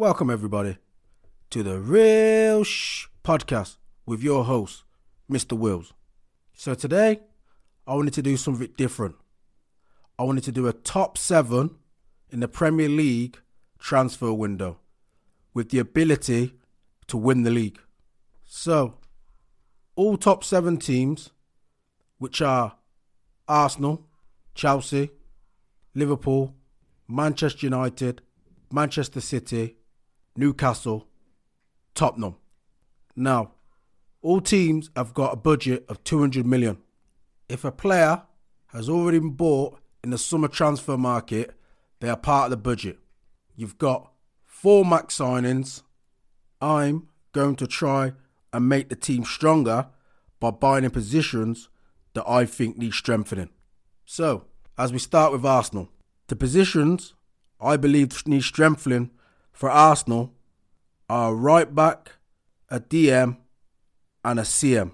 Welcome, everybody, to the Real Shh podcast with your host, Mr. Wills. So, today, I wanted to do something different. I wanted to do a top seven in the Premier League transfer window with the ability to win the league. So, all top seven teams, which are Arsenal, Chelsea, Liverpool, Manchester United, Manchester City, Newcastle, Tottenham. Now, all teams have got a budget of 200 million. If a player has already been bought in the summer transfer market, they are part of the budget. You've got four max signings. I'm going to try and make the team stronger by buying in positions that I think need strengthening. So, as we start with Arsenal, the positions I believe need strengthening for Arsenal are a right back, a DM, and a CM.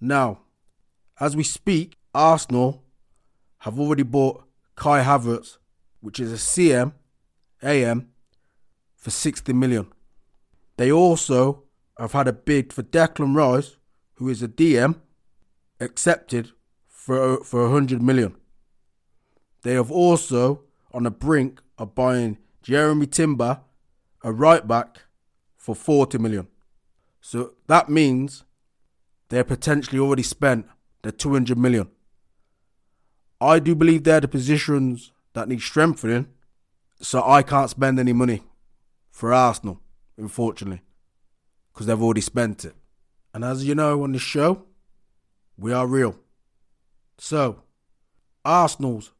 Now, as we speak, Arsenal have already bought Kai Havertz, which is a CM, AM, for 60 million. They also have had a bid for Declan Rice, who is a DM, accepted for, for 100 million. They have also on the brink of buying Jeremy Timber, a right back, for 40 million. So that means they're potentially already spent the 200 million. I do believe they're the positions that need strengthening, so I can't spend any money for Arsenal, unfortunately, because they've already spent it. And as you know on this show, we are real. So, Arsenal's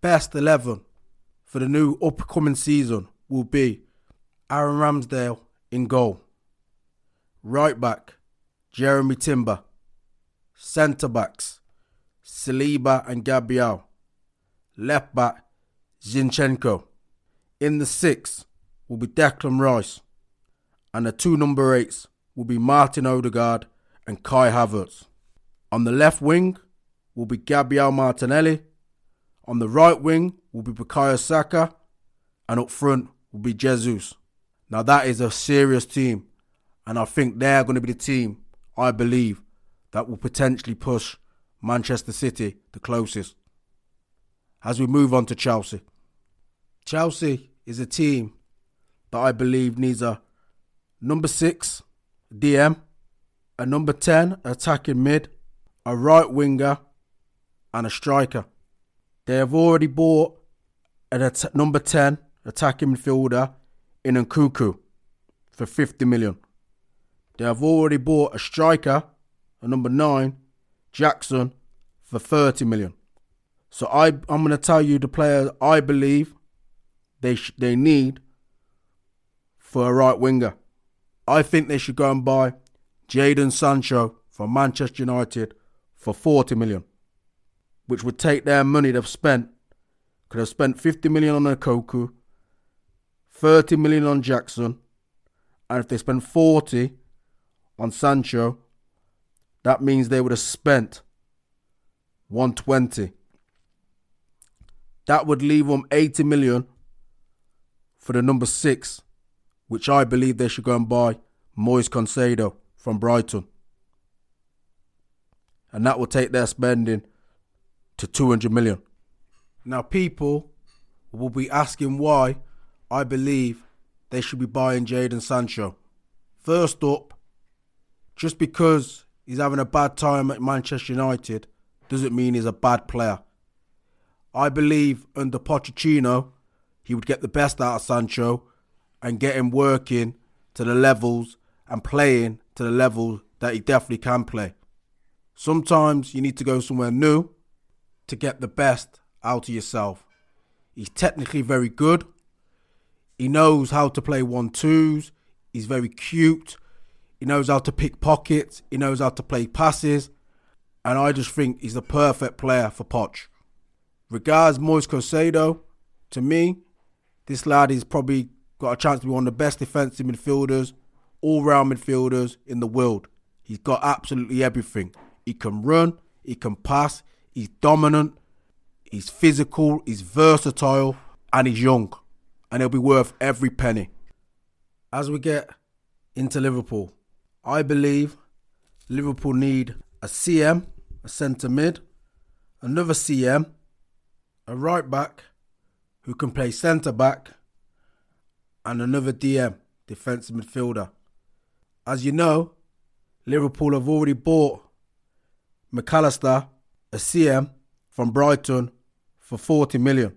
best 11 for the new upcoming season will be Aaron Ramsdale in goal, right back Jeremy Timber, centre backs Saliba and Gabriel, left back Zinchenko. In the six will be Declan Rice, and the two number eights will be Martin Odegaard and Kai Havertz. On the left wing will be Gabriel Martinelli. On the right wing will be Bukayo Saka. And up front will be Jesus. Now that is a serious team. And I think they're going to be the team, I believe, that will potentially push Manchester City the closest. As we move on to Chelsea. Chelsea is a team that I believe needs a number six DM, a number 10 attacking mid, a right winger, and a striker. They have already bought a at- number 10 attacking midfielder in Nkunku for 50 million. They have already bought a striker, a number 9, Jackson, for 30 million. So I, I'm going to tell you the players I believe they sh- they need for a right winger. I think they should go and buy Jadon Sancho from Manchester United for 40 million, which would take their money they've spent. Could have spent 50 million on Nkunku, 30 million on Jackson, and if they spend 40 on Sancho, that means they would have spent 120. That would leave them 80 million for the number six, which I believe they should go and buy Moise Caicedo from Brighton. And that will take their spending to 200 million. Now, people will be asking why I believe they should be buying Jadon Sancho. First up, just because he's having a bad time at Manchester United doesn't mean he's a bad player. I believe under Pochettino, he would get the best out of Sancho and get him working to the levels and playing to the level that he definitely can play. Sometimes you need to go somewhere new to get the best out of yourself. He's technically very good. He knows how to play one twos. He's very cute. He knows how to pick pockets. He knows how to play passes. And I just think he's the perfect player for Poch. Regards Moise Caicedo, to me, this lad is probably got a chance to be one of the best defensive midfielders, all round midfielders in the world. He's got absolutely everything. He can run, he can pass, he's dominant, he's physical, he's versatile, and he's young. And it'll be worth every penny. As we get into Liverpool, I believe Liverpool need a CM, a centre mid, another CM, a right back who can play centre back, and another DM, defensive midfielder. As you know, Liverpool have already bought McAllister, a CM from Brighton, for 40 million.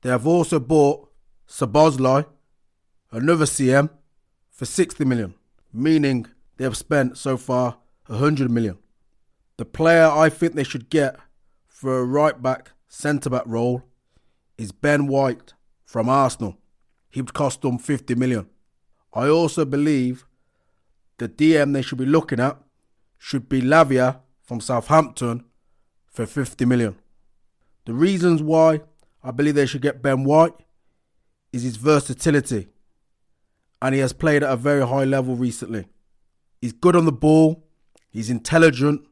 They have also bought Szoboszlai, another CM, for 60 million, meaning they have spent so far 100 million. The player I think they should get for a right back, centre back role is Ben White from Arsenal. He would cost them 50 million. I also believe the DM they should be looking at should be Lavia from Southampton for 50 million. The reasons why I believe they should get Ben White is his versatility. And he has played at a very high level recently. He's good on the ball, he's intelligent,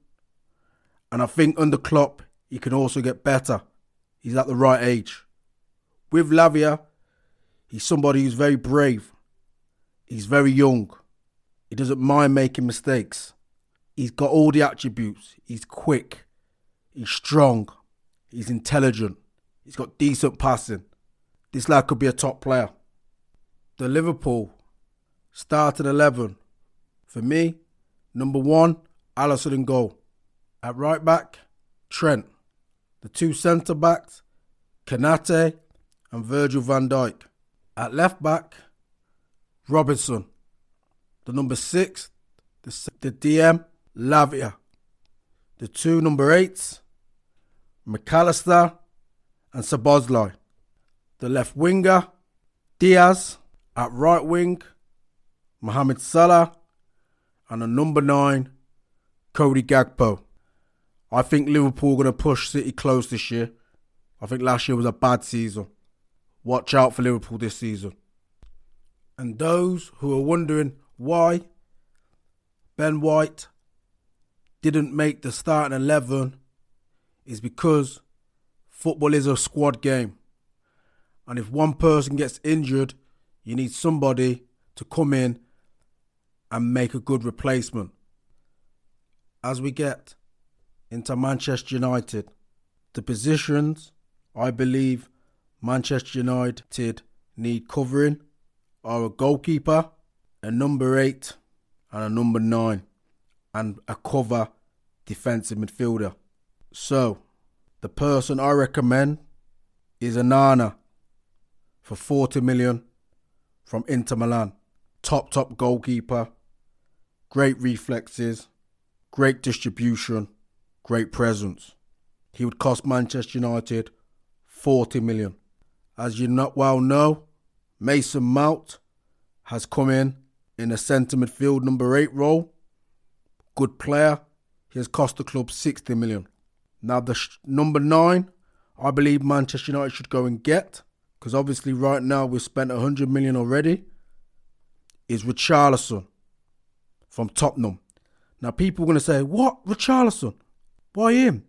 and I think under Klopp he can also get better. He's at the right age. With Lavia, he's somebody who's very brave. He's very young. He doesn't mind making mistakes. He's got all the attributes. He's quick. He's strong. He's intelligent. He's got decent passing. This lad could be a top player. The Liverpool started 11. For me, number one, Alisson in goal. At right back, Trent. The two centre backs, Konate and Virgil van Dijk. At left back, Robertson. The number six, the, the DM, Lavia. The two number eights, McAllister and Szoboszlai. The left winger, Diaz. At right wing, Mohamed Salah. And the number nine, Cody Gakpo. I think Liverpool are going to push City close this year. I think last year was a bad season. Watch out for Liverpool this season. And those who are wondering why Ben White didn't make the starting 11 is because football is a squad game. And if one person gets injured, you need somebody to come in and make a good replacement. As we get into Manchester United, the positions I believe Manchester United need covering are a goalkeeper, a number eight, and a number nine, and a cover defensive midfielder. So, the person I recommend is Onana for 40 million from Inter Milan. Top, top goalkeeper, great reflexes, great distribution, great presence. He would cost Manchester United 40 million. As you not well know, Mason Mount has come in in a centre midfield number eight role. Good player. He has cost the club 60 million. Now, the sh- number nine, I believe Manchester United should go and get, because obviously right now we've spent 100 million already, is Richarlison from Tottenham. Now, people are going to say, What? Richarlison? Why him?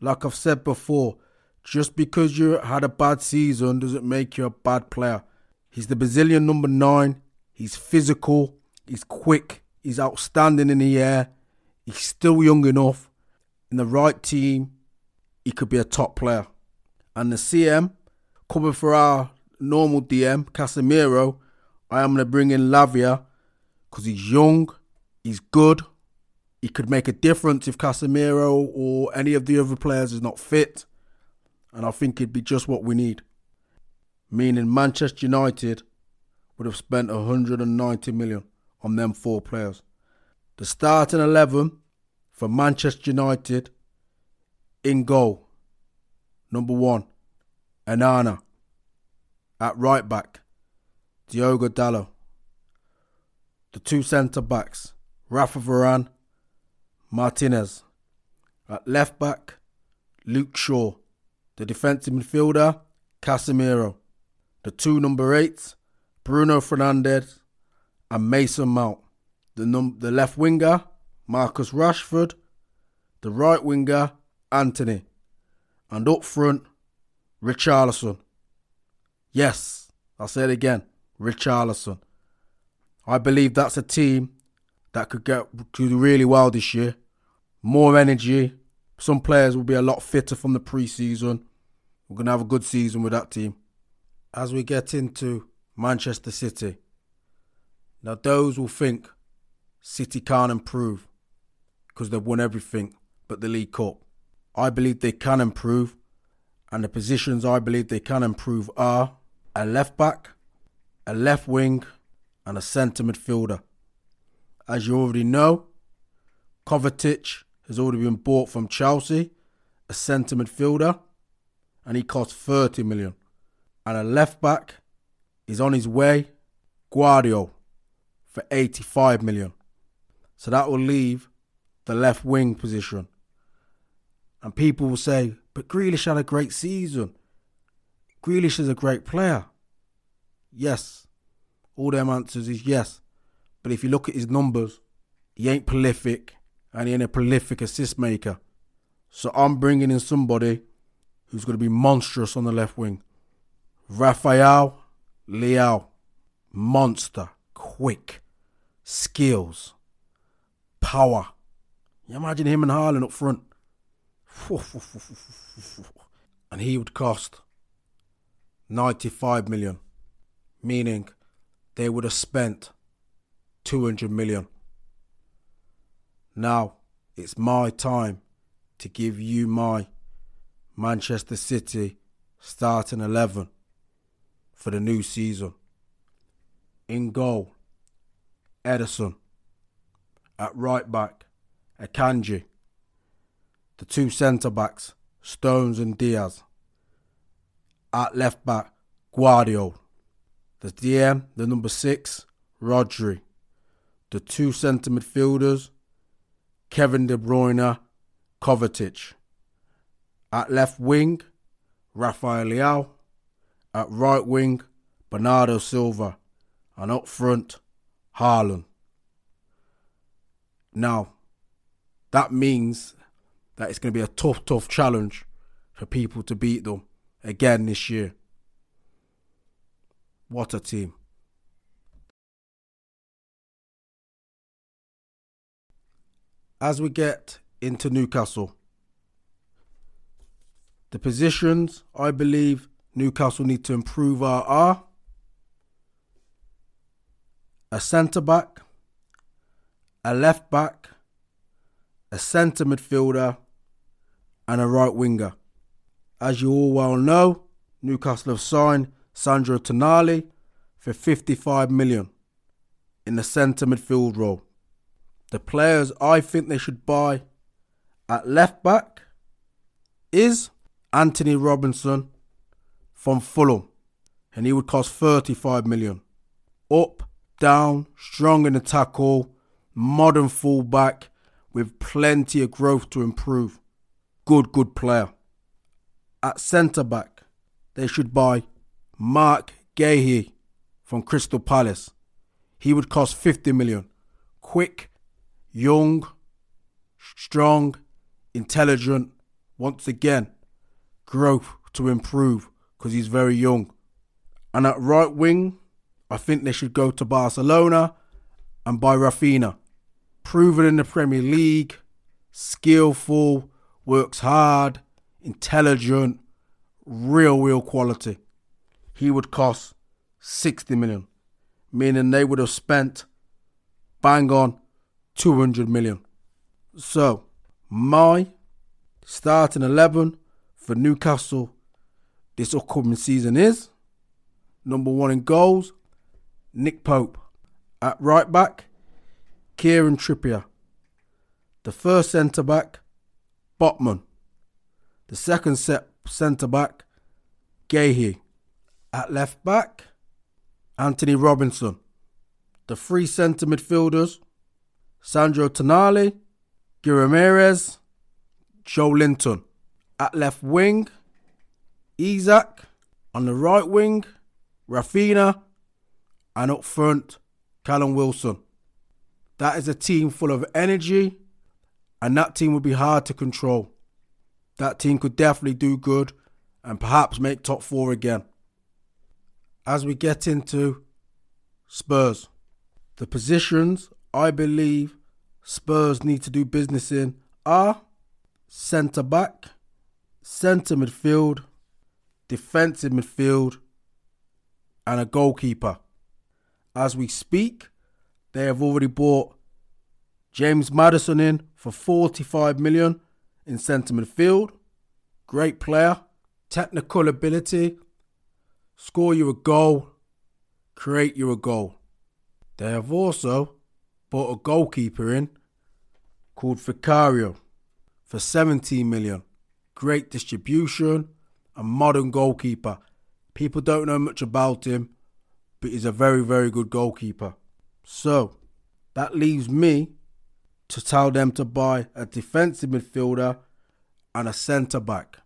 Like I've said before, just because you had a bad season doesn't make you a bad player. He's the Brazilian number nine. He's physical. He's quick. He's outstanding in the air. He's still young enough. In the right team, he could be a top player. And the CM, coming for our normal DM, Casemiro, I am going to bring in Lavia because he's young, he's good, he could make a difference if Casemiro or any of the other players is not fit. And I think it'd be just what we need meaning Manchester United would have spent 190 million on them four players. The starting 11 for Manchester United in goal. Number one, Onana. At right back, Diogo Dalot. The two centre backs, Rafa Varane, Martinez. At left back, Luke Shaw. The defensive midfielder, Casemiro the two number eights, Bruno Fernandes and Mason Mount. The, num- the left winger, Marcus Rashford. The right winger, Antony. And up front, Richarlison. Yes, I'll say it again, Richarlison. I believe that's a team that could get do really well this year. More energy. Some players will be a lot fitter from the preseason. We're going to have a good season with that team. As we get into Manchester City, now those will think City can't improve because they've won everything but the League Cup. I believe they can improve, and the positions I believe they can improve are a left back, a left wing, and a centre midfielder. As you already know, Kovacic has already been bought from Chelsea, a centre midfielder, and he costs 30 million. And a left back is on his way, Gvardiol, for 85 million. So that will leave the left wing position. And people will say, but Grealish had a great season. Grealish is a great player. Yes. All them answers is yes. But if you look at his numbers, he ain't prolific and he ain't a prolific assist maker. So I'm bringing in somebody who's going to be monstrous on the left wing. Rafael Leao. Monster. Quick. Skills. Power. You imagine him and Haaland up front. And he would cost 95 million, meaning they would have spent 200 million. Now it's my time to give you my Manchester City starting 11 for the new season. In goal, Ederson. At right back, Akanji. The two centre backs, Stones and Dias. At left back, Gvardiol. The DM, the number six, Rodri. The two centre midfielders, Kevin De Bruyne, Kovacic. At left wing, Rafael Leao. At right wing, Bernardo Silva. And up front, Haaland. Now, that means that it's going to be a tough, tough challenge for people to beat them again this year. What a team. As we get into Newcastle, the positions I believe Newcastle need to improve are, are a centre back, a left back, a centre midfielder, and a right winger. As you all well know, Newcastle have signed Sandro Tonali for 55 million in the centre midfield role. The players I think they should buy at left back is Antonee Robinson from Fulham, and he would cost 35 million. Up, down, strong in the tackle, modern fullback with plenty of growth to improve. Good, good player. At centre back, they should buy Marc Guéhi from Crystal Palace. He would cost 50 million. Quick, young, strong, intelligent. Once again, growth to improve because he's very young. And at right wing, I think they should go to Barcelona and buy Raphinha. Proven in the Premier League, skillful, works hard, intelligent, real, real quality he would cost 60 million, meaning they would have spent bang on 200 million. So, my starting 11 for Newcastle this upcoming season is number one in goals, Nick Pope. At right back, Kieran Trippier. The first centre back, Botman. The second set centre back, Guéhi. At left back, Antonee Robinson. The three centre midfielders, Sandro Tonali, Guimaraes, Joelinton. At left wing, Isak. On the right wing, Raphinha. And up front, Callum Wilson. That is a team full of energy, and that team would be hard to control. That team could definitely do good and perhaps make top four again as we get into Spurs. The positions I believe Spurs need to do business in are centre back, centre midfield, defensive midfield, and a goalkeeper. As we speak, they have already bought James Maddison in for 45 million in centre midfield. Great player, technical ability, score you a goal, create you a goal. They have also bought a goalkeeper in called Vicario for 17 million. Great distribution, a modern goalkeeper. People don't know much about him, but he's a very, very good goalkeeper. So that leaves me to tell them to buy a defensive midfielder and a centre back.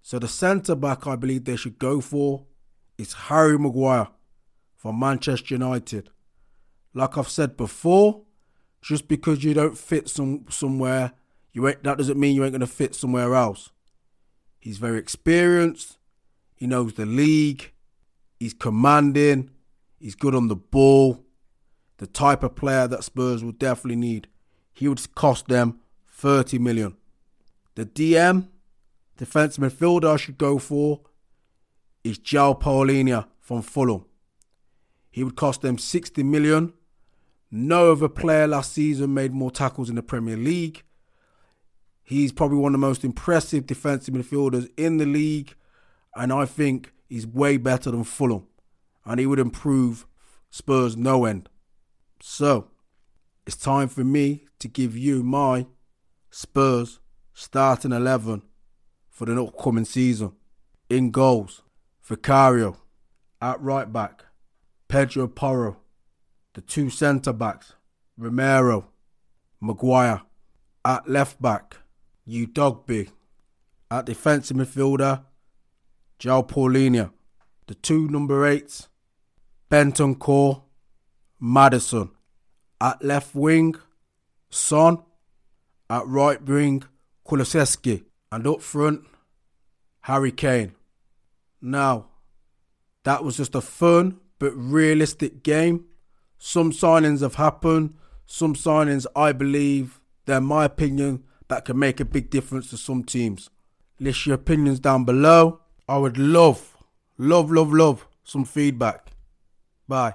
So the centre back I believe they should go for is Harry Maguire from Manchester United. Like I've said before, just because you don't fit some somewhere, you ain't, that doesn't mean you ain't gonna fit somewhere else. He's very experienced. He knows the league. He's commanding. He's good on the ball. The type of player that Spurs will definitely need. He would cost them 30 million. The DM, defensive midfielder I should go for is João Palhinha from Fulham. He would cost them 60 million. No other player last season made more tackles in the Premier League. He's probably one of the most impressive defensive midfielders in the league, and I think he's way better than Fulham, and he would improve Spurs no end. So, it's time for me to give you my Spurs starting 11 for the upcoming season. In goals, Vicario. At right back, Pedro Porro. The two centre backs, Romero, Maguire. At left back, Udogie. At defensive midfielder, João Palhinha. The two number eights, Bentancur, Maddison. At left wing, Son. At right wing, Kulusevski. And up front, Harry Kane. Now, that was just a fun but realistic game. Some signings have happened. Some signings, I believe, they're my opinion, that can make a big difference to some teams. List your opinions down below. I would love, love, love, love some feedback. Bye.